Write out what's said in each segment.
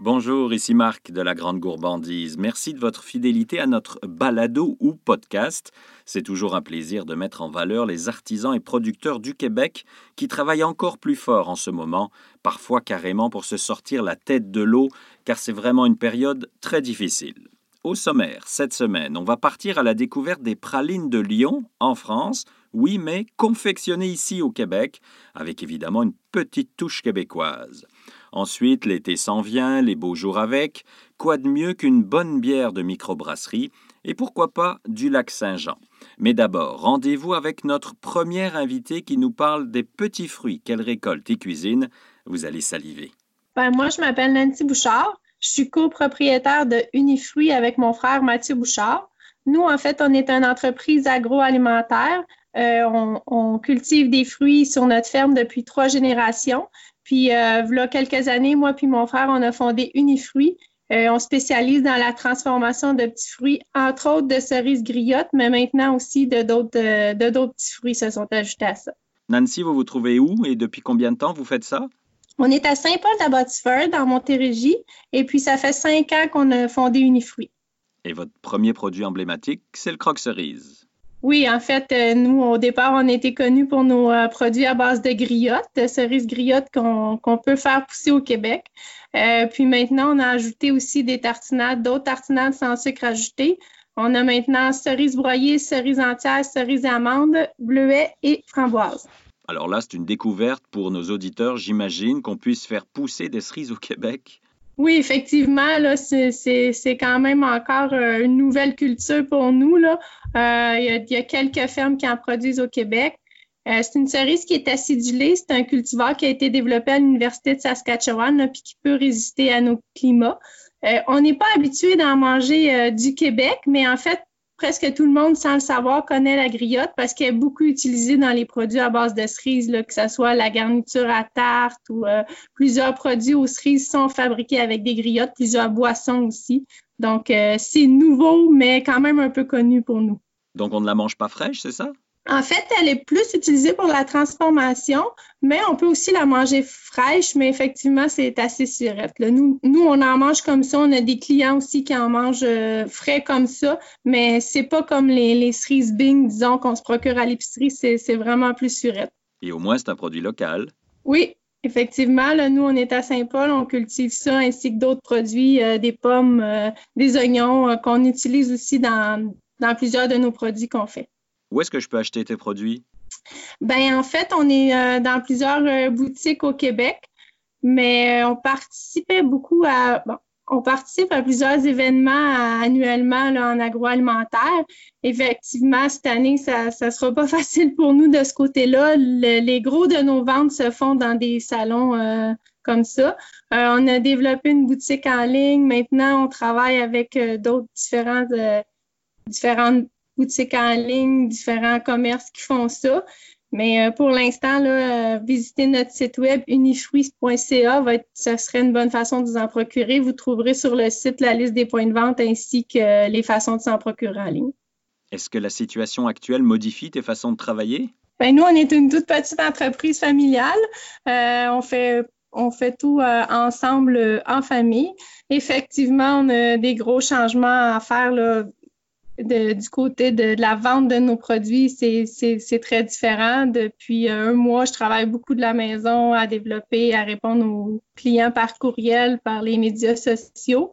Bonjour, ici Marc de la Grande Gourmandise. Merci de votre fidélité à notre balado ou podcast. C'est toujours un plaisir de mettre en valeur les artisans et producteurs du Québec qui travaillent encore plus fort en ce moment, parfois carrément pour se sortir la tête de l'eau, car c'est vraiment une période très difficile. Au sommaire, cette semaine, on va partir à la découverte des pralines de Lyon, en France, oui, mais confectionnées ici au Québec, avec évidemment une petite touche québécoise. Ensuite, l'été s'en vient, les beaux jours avec. Quoi de mieux qu'une bonne bière de microbrasserie et pourquoi pas du lac Saint-Jean. Mais d'abord, rendez-vous avec notre première invitée qui nous parle des petits fruits qu'elle récolte et cuisine. Vous allez saliver. Ben, moi, je m'appelle Nancy Bouchard. Je suis copropriétaire de Unifruits avec mon frère Mathieu Bouchard. Nous, en fait, on est une entreprise agroalimentaire. Euh, on, cultive des fruits sur notre ferme depuis trois générations. Puis, euh, il quelques années, moi puis mon frère, on a fondé Unifruits. Euh, on spécialise dans la transformation de petits fruits, entre autres de cerises griottes, mais maintenant aussi de d'autres, euh, de d'autres petits fruits se sont ajoutés à ça. Nancy, vous vous trouvez où et depuis combien de temps vous faites ça? On est à Saint-Paul-d'Abbotsford, dans Montérégie, et puis ça fait cinq ans qu'on a fondé Unifruits. Et votre premier produit emblématique, c'est le croque-cerise. Oui, en fait, euh, nous, au départ, on était connus pour nos euh, produits à base de griottes, cerises griottes qu'on peut faire pousser au Québec. Euh, puis maintenant, on a ajouté aussi des tartinades, d'autres tartinades sans sucre ajouté. On a maintenant cerises broyées, cerises entières, cerises amandes, bleuets et framboises. Alors là, c'est une découverte pour nos auditeurs, j'imagine, qu'on puisse faire pousser des cerises au Québec. Oui, effectivement, là, c'est quand même encore euh, une nouvelle culture pour nous. Là. Euh, il, y a, quelques fermes qui en produisent au Québec. Euh, c'est une cerise qui est acidulée. C'est un cultivar qui a été développé à l'Université de Saskatchewan, puis qui peut résister à nos climats. on n'est pas habitué d'en manger du Québec, mais en fait, presque tout le monde, sans le savoir, connaît la griotte parce qu'elle est beaucoup utilisée dans les produits à base de cerises, que ce soit la garniture à tarte ou euh, plusieurs produits aux cerises sont fabriqués avec des griottes, plusieurs boissons aussi. Donc, euh, c'est nouveau, mais quand même un peu connu pour nous. Donc, on ne la mange pas fraîche, c'est ça? En fait, elle est plus utilisée pour la transformation, mais on peut aussi la manger fraîche, mais effectivement, c'est assez surette. Nous, nous, on en mange comme ça. On a des clients aussi qui en mangent euh, frais comme ça, mais c'est pas comme les, les cerises Bing, disons, qu'on se procure à l'épicerie. C'est vraiment plus surette. Et au moins, c'est un produit local. Oui, Effectivement, là, nous, on est à Saint-Paul, on cultive ça ainsi que d'autres produits, euh, des pommes, euh, des oignons qu'on utilise aussi dans, dans plusieurs de nos produits qu'on fait. Où est-ce que je peux acheter tes produits? Ben en fait, on est euh, dans plusieurs euh, boutiques au Québec, mais euh, on participait beaucoup à bon, on participe à plusieurs événements annuellement là, en agroalimentaire. Effectivement, cette année, ça ne sera pas facile pour nous de ce côté-là. les gros de nos ventes se font dans des salons comme ça. on a développé une boutique en ligne. Maintenant, on travaille avec d'autres différentes, différentes boutiques en ligne, différents commerces qui font ça. Mais euh, pour l'instant, euh, visiter notre site web unifruits.ca ce serait une bonne façon de vous en procurer. Vous trouverez sur le site la liste des points de vente ainsi que les façons de s'en procurer en ligne. Est-ce que la situation actuelle modifie tes façons de travailler? Ben, nous, on est une toute petite entreprise familiale. Euh, on fait on fait tout ensemble en famille. Effectivement, on a des gros changements à faire là, du côté de, la vente de nos produits, c'est très différent. Depuis un mois, je travaille beaucoup de la maison à développer, à répondre aux clients par courriel, par les médias sociaux.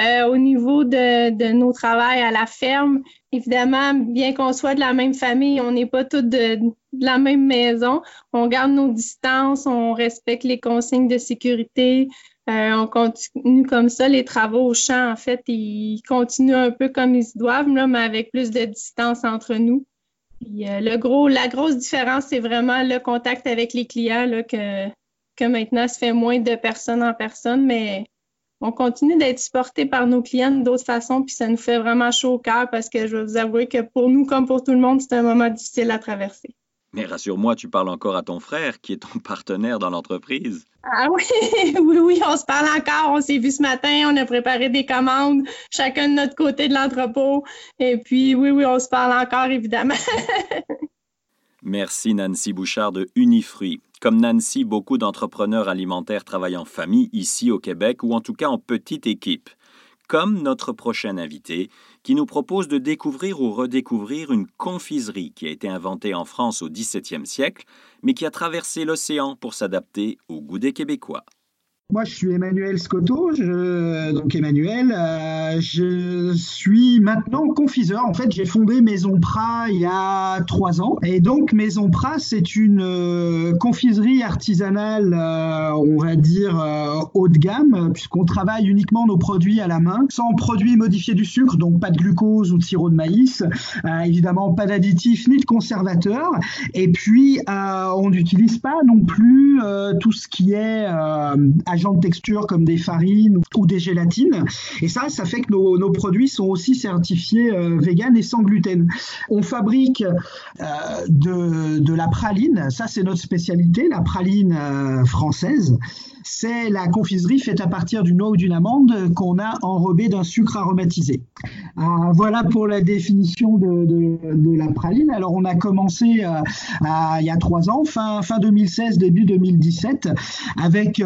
Euh, au niveau de, de, nos travails à la ferme, évidemment, bien qu'on soit de la même famille, on n'est pas tous de, de, la même maison. On garde nos distances, on respecte les consignes de sécurité. Euh, on continue comme ça. Les travaux au champ, en fait, ils continuent un peu comme ils doivent, là, mais avec plus de distance entre nous. Euh, le gros, la grosse différence, c'est vraiment le contact avec les clients là, que, que maintenant se fait moins de personne en personne, mais on continue d'être supporté par nos clients d'autres façons, puis ça nous fait vraiment chaud au cœur parce que je vais vous avouer que pour nous, comme pour tout le monde, c'est un moment difficile à traverser. Mais rassure-moi, tu parles encore à ton frère qui est ton partenaire dans l'entreprise. Ah oui, oui, oui, on se parle encore. On s'est vu ce matin, on a préparé des commandes, chacun de notre côté de l'entrepôt. Et puis, oui, oui, on se parle encore, évidemment. Merci Nancy Bouchard de Unifruit. Comme Nancy, beaucoup d'entrepreneurs alimentaires travaillent en famille ici au Québec ou en tout cas en petite équipe. Comme notre prochain invité qui nous propose de découvrir ou redécouvrir une confiserie qui a été inventée en France au XVIIe siècle mais qui a traversé l'océan pour s'adapter au goût des Québécois. Moi, je suis Emmanuel Scotto. donc Emmanuel, euh, je suis maintenant confiseur. En fait, j'ai fondé Maison Prat il y a trois ans. Et donc, Maison Prat, c'est une euh, confiserie artisanale, euh, on va dire haut de gamme, puisqu'on travaille uniquement nos produits à la main, sans produits modifiés du sucre, donc pas de glucose ou de sirop de maïs, évidemment pas d'additifs ni de conservateurs. Et puis, on n'utilise pas non plus tout ce qui est agents de texture comme des farines ou des gélatines. Et ça, ça fait que nos, produits sont aussi certifiés euh, vegan et sans gluten. On fabrique euh, de, de, la praline, ça c'est notre spécialité, la praline euh, française c'est la confiserie faite à partir d'une noix ou d'une amande qu'on a enrobée d'un sucre aromatisé. Euh, voilà pour la définition de, la praline. Alors on a commencé euh, il y a trois ans, fin, fin 2016, début 2017, avec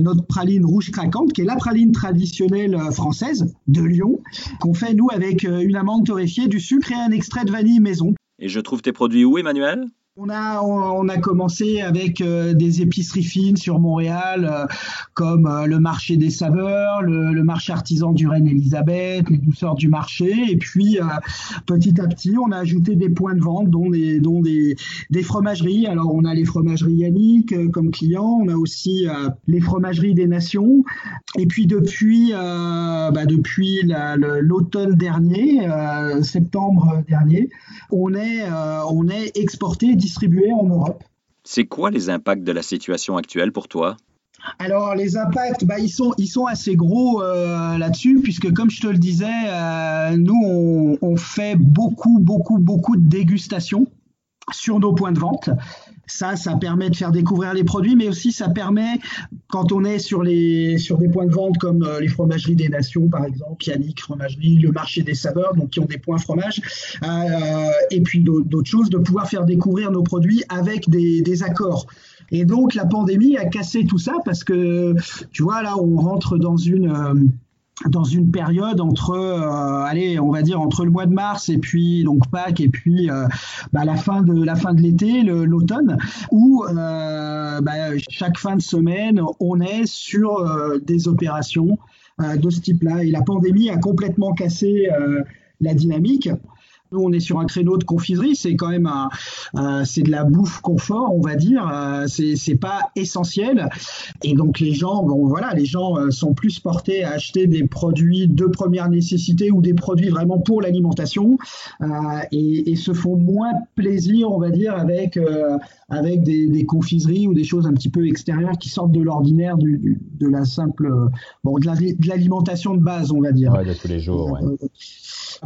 notre praline rouge craquante, qui est la praline traditionnelle française de Lyon, qu'on fait nous avec une amande torréfiée, du sucre et un extrait de vanille maison. Et je trouve tes produits où, Emmanuel? On a, on a commencé avec euh, des épiceries fines sur Montréal, euh, comme euh, le marché des saveurs, le, marché artisan du Reine-Élisabeth, les douceurs du marché. Et puis, petit à petit, on a ajouté des points de vente, dont des, dont des, des fromageries. Alors, on a les fromageries Yannick comme clients, on a aussi les fromageries des Nations. Et puis, depuis, bah, depuis l'automne dernier, septembre dernier, on est, on est exporté distribués en Europe. C'est quoi les impacts de la situation actuelle pour toi? Alors les impacts, bah, ils, sont, ils sont assez gros euh, là-dessus, puisque comme je te le disais, euh, nous, on, on, fait beaucoup, beaucoup, beaucoup de dégustations sur nos points de vente. Ça, ça permet de faire découvrir les produits, mais aussi ça permet, quand on est sur, les, sur des points de vente comme euh, les fromageries des Nations, par exemple, Yannick Fromagerie, le marché des saveurs, donc qui ont des points fromage, euh, et puis d'autres choses, de pouvoir faire découvrir nos produits avec des, des accords. Et donc la pandémie a cassé tout ça parce que, tu vois, là, on rentre dans une... Euh, dans une période entre, euh, allez, on va dire entre le mois de mars et puis donc Pâques et puis euh, bah, la fin de la fin de l'été, l'automne, où euh, bah, chaque fin de semaine on est sur des opérations de ce type-là. Et la pandémie a complètement cassé la dynamique. Nous, on est sur un créneau de confiserie, c'est quand même un, c'est de la bouffe confort, on va dire. Euh, c'est, c'est pas essentiel. Et donc les gens, bon voilà, les gens euh, sont plus portés à acheter des produits de première nécessité ou des produits vraiment pour l'alimentation euh, et, se font moins plaisir, on va dire, avec avec des, confiseries ou des choses un petit peu extérieures qui sortent de l'ordinaire du, de la simple, bon, de, l'alimentation de base, on va dire. Ouais, de tous les jours. Ouais.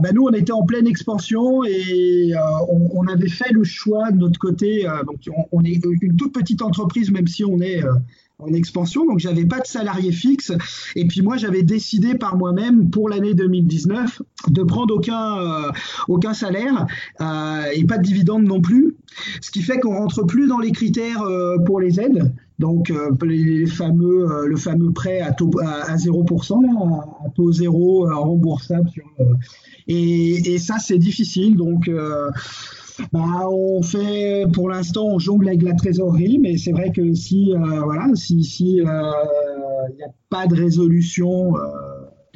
Ben, nous, on était en pleine expansion et euh, on, avait fait le choix de notre côté. Euh, donc, on, est une toute petite entreprise, même si on est euh, en expansion, donc j'avais pas de salarié fixe. Et puis moi, j'avais décidé par moi-même pour l'année 2019 de prendre aucun aucun salaire et pas de dividendes non plus. Ce qui fait qu'on rentre plus dans les critères pour les aides. Donc les, fameux le fameux prêt à taux à, 0%, à, taux zéro remboursable sur et, ça, c'est difficile. Donc, euh, bah, on fait, pour l'instant, on jongle avec la trésorerie, mais c'est vrai que si, euh, voilà, si, il euh, n'y a pas de résolution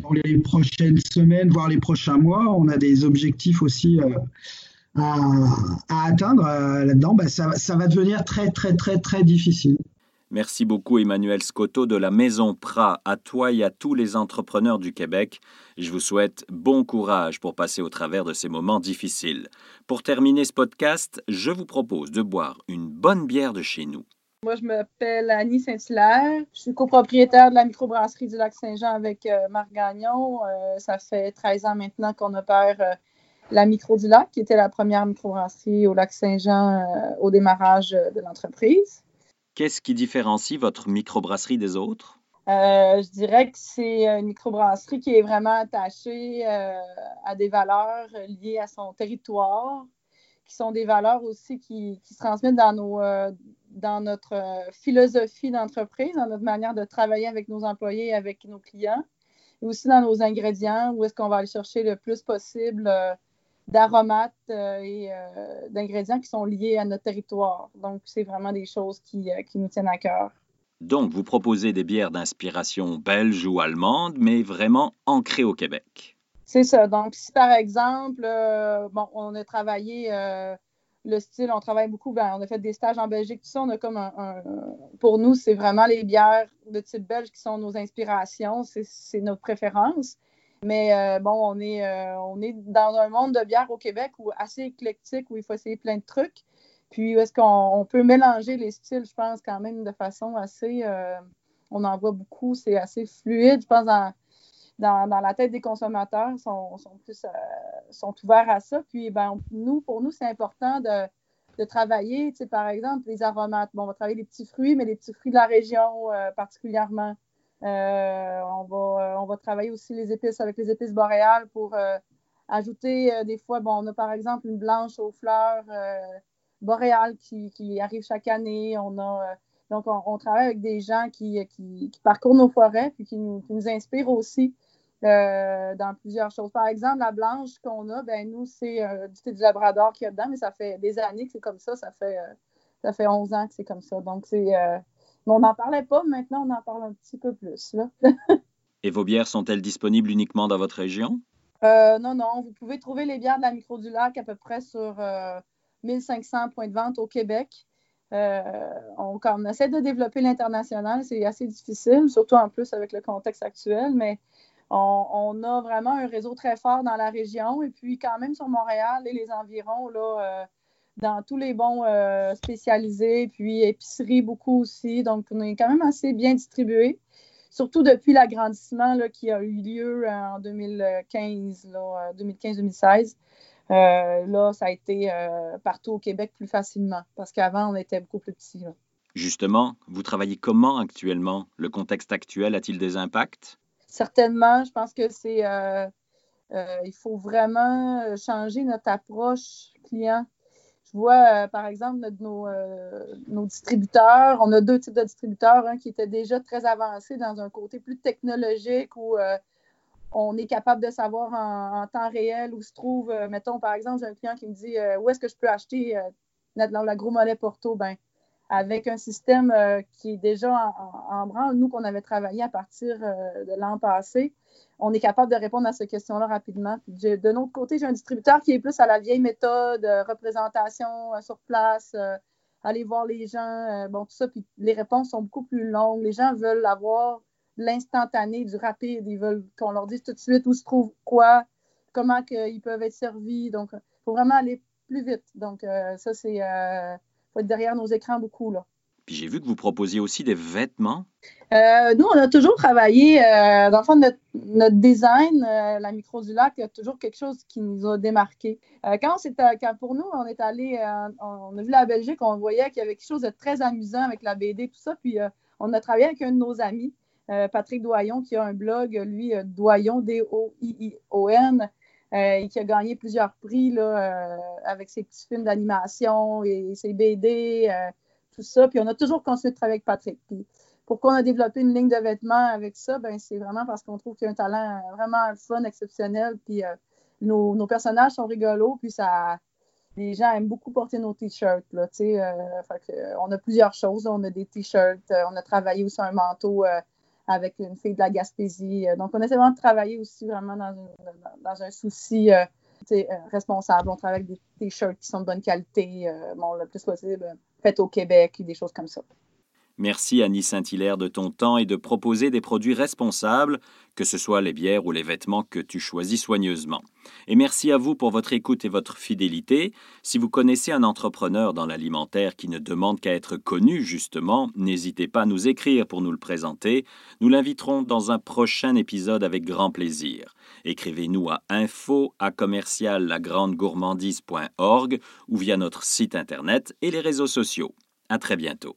dans les prochaines semaines, voire les prochains mois, on a des objectifs aussi. À, à, atteindre là-dedans, bah, ça, ça va devenir très très très très difficile. Merci beaucoup Emmanuel Scotto de la Maison Prat, à toi et à tous les entrepreneurs du Québec. Je vous souhaite bon courage pour passer au travers de ces moments difficiles. Pour terminer ce podcast, je vous propose de boire une bonne bière de chez nous. Moi, je m'appelle Annie Saint-Hilaire. Je suis copropriétaire de la microbrasserie du Lac-Saint-Jean avec euh, Marc Gagnon. Euh, ça fait 13 ans maintenant qu'on opère euh, la Micro du Lac, qui était la première microbrasserie au Lac-Saint-Jean au démarrage de l'entreprise. Qu'est-ce qui différencie votre microbrasserie des autres? Euh, je dirais que c'est une microbrasserie qui est vraiment attachée euh, à des valeurs liées à son territoire, qui sont des valeurs aussi qui, se transmettent dans, euh, notre philosophie d'entreprise, dans notre manière de travailler avec nos employés avec nos clients, et aussi dans nos ingrédients, où est-ce qu'on va aller chercher le plus possible d'aromates et d'ingrédients qui sont liés à notre territoire. Donc, c'est vraiment des choses qui, qui nous tiennent à cœur. Donc, vous proposez des bières d'inspiration belge ou allemande, mais vraiment ancrées au Québec. C'est ça. Donc, si par exemple, euh, bon, on a travaillé euh, le style, on travaille beaucoup, ben, on a fait des stages en Belgique, tout ça, on a comme un, pour nous, c'est vraiment les bières de type belge qui sont nos inspirations, c'est notre préférence. Mais euh, bon, on est, on est dans un monde de bières au Québec où assez éclectique, où il faut essayer plein de trucs. Puis, est-ce qu'on peut mélanger les styles, je pense, quand même de façon assez. on en voit beaucoup, c'est assez fluide. Je pense, dans, dans, la tête des consommateurs sont, sont plus euh, sont ouverts à ça. Puis ben, nous, pour nous, c'est important de, de travailler, par exemple, les aromates. Bon, on va travailler les petits fruits, mais les petits fruits de la région euh, particulièrement. Euh, on, va, on va travailler aussi les épices avec les épices boréales pour ajouter des fois, bon, on a par exemple une blanche aux fleurs boréales qui, qui, arrive chaque année. On a donc, on, travaille avec des gens qui, qui, parcourent nos forêts puis qui nous, inspirent aussi. Euh, dans plusieurs choses. Par exemple, la blanche qu'on a, ben nous, c'est euh, du Labrador qu'il y a dedans, mais ça fait des années que c'est comme ça. Ça fait, euh, ça fait 11 ans que c'est comme ça. Donc, c'est. On n'en parlait pas, maintenant, on en parle un petit peu plus. Là. Et vos bières sont-elles disponibles uniquement dans votre région? non, non. Vous pouvez trouver les bières de la Micro du Lac à peu près sur 1500 points de vente au Québec. on, on, essaie de développer l'international, c'est assez difficile, surtout en plus avec le contexte actuel, mais on, a vraiment un réseau très fort dans la région et puis quand même sur Montréal et les environs, là, euh, dans tous les bons euh, spécialisés, puis épicerie beaucoup aussi. Donc, on est quand même assez bien distribué, surtout depuis l'agrandissement qui a eu lieu en 2015, 2015-2016. Euh, là, ça a été partout au Québec plus facilement parce qu'avant, on était beaucoup plus petits. Justement, vous travaillez comment actuellement? Le contexte actuel a-t-il des impacts? certainement, je pense que c'est. Euh, euh, il faut vraiment changer notre approche client. Je vois, euh, par exemple, nos, nos, distributeurs. On a deux types de distributeurs, un qui était déjà très avancé dans un côté plus technologique où on est capable de savoir en, temps réel où se trouve, mettons, par exemple, j'ai un client qui me dit où est-ce que je peux acheter la, gros mollet Porto? Ben, avec un système euh, qui est déjà en, branle, nous qu'on avait travaillé à partir euh, de l'an passé, on est capable de répondre à ces questions-là rapidement. de notre côté, j'ai un distributeur qui est plus à la vieille méthode, euh, représentation sur place, aller voir les gens, bon, tout ça. Puis les réponses sont beaucoup plus longues. Les gens veulent avoir l'instantané, du rapide. Ils veulent qu'on leur dise tout de suite où se trouve quoi, comment ils peuvent être servis. Donc, il faut vraiment aller plus vite. Donc, ça, c'est faut être derrière nos écrans beaucoup. Là. Puis j'ai vu que vous proposiez aussi des vêtements. Euh, nous, on a toujours travaillé, euh, dans le fond, notre, notre design, euh, la micro du lac, il y a toujours quelque chose qui nous a démarqué. quand, quand pour nous, on est allé, on a vu la Belgique, on voyait qu'il y avait quelque chose de très amusant avec la BD, tout ça. Puis on a travaillé avec un de nos amis, Patrick Doyon, qui a un blog, lui, Doyon, D-O-I-I-O-N. Euh, et qui a gagné plusieurs prix là, euh, avec ses petits films d'animation et ses BD, euh, tout ça. Puis on a toujours continué de travailler avec Patrick. Puis pourquoi on a développé une ligne de vêtements avec ça? Ben, c'est vraiment parce qu'on trouve qu'il y a un talent vraiment fun, exceptionnel. Puis nos, nos, personnages sont rigolos. Puis ça, les gens aiment beaucoup porter nos t-shirts. Là, on a plusieurs choses. On a des t-shirts. on a travaillé aussi un manteau avec une fille de la Gaspésie. Euh, donc, on essaie vraiment de travailler aussi vraiment dans, un souci euh, euh, responsable. On travaille avec des t-shirts qui sont de bonne qualité, bon, le plus possible, fait au Québec, des choses comme ça. Merci Annie Saint-Hilaire de ton temps et de proposer des produits responsables, que ce soit les bières ou les vêtements que tu choisis soigneusement. Et merci à vous pour votre écoute et votre fidélité. Si vous connaissez un entrepreneur dans l'alimentaire qui ne demande qu'à être connu, justement, n'hésitez pas à nous écrire pour nous le présenter. Nous l'inviterons dans un prochain épisode avec grand plaisir. Écrivez-nous à info à commercial ou via notre site internet et les réseaux sociaux. À très bientôt.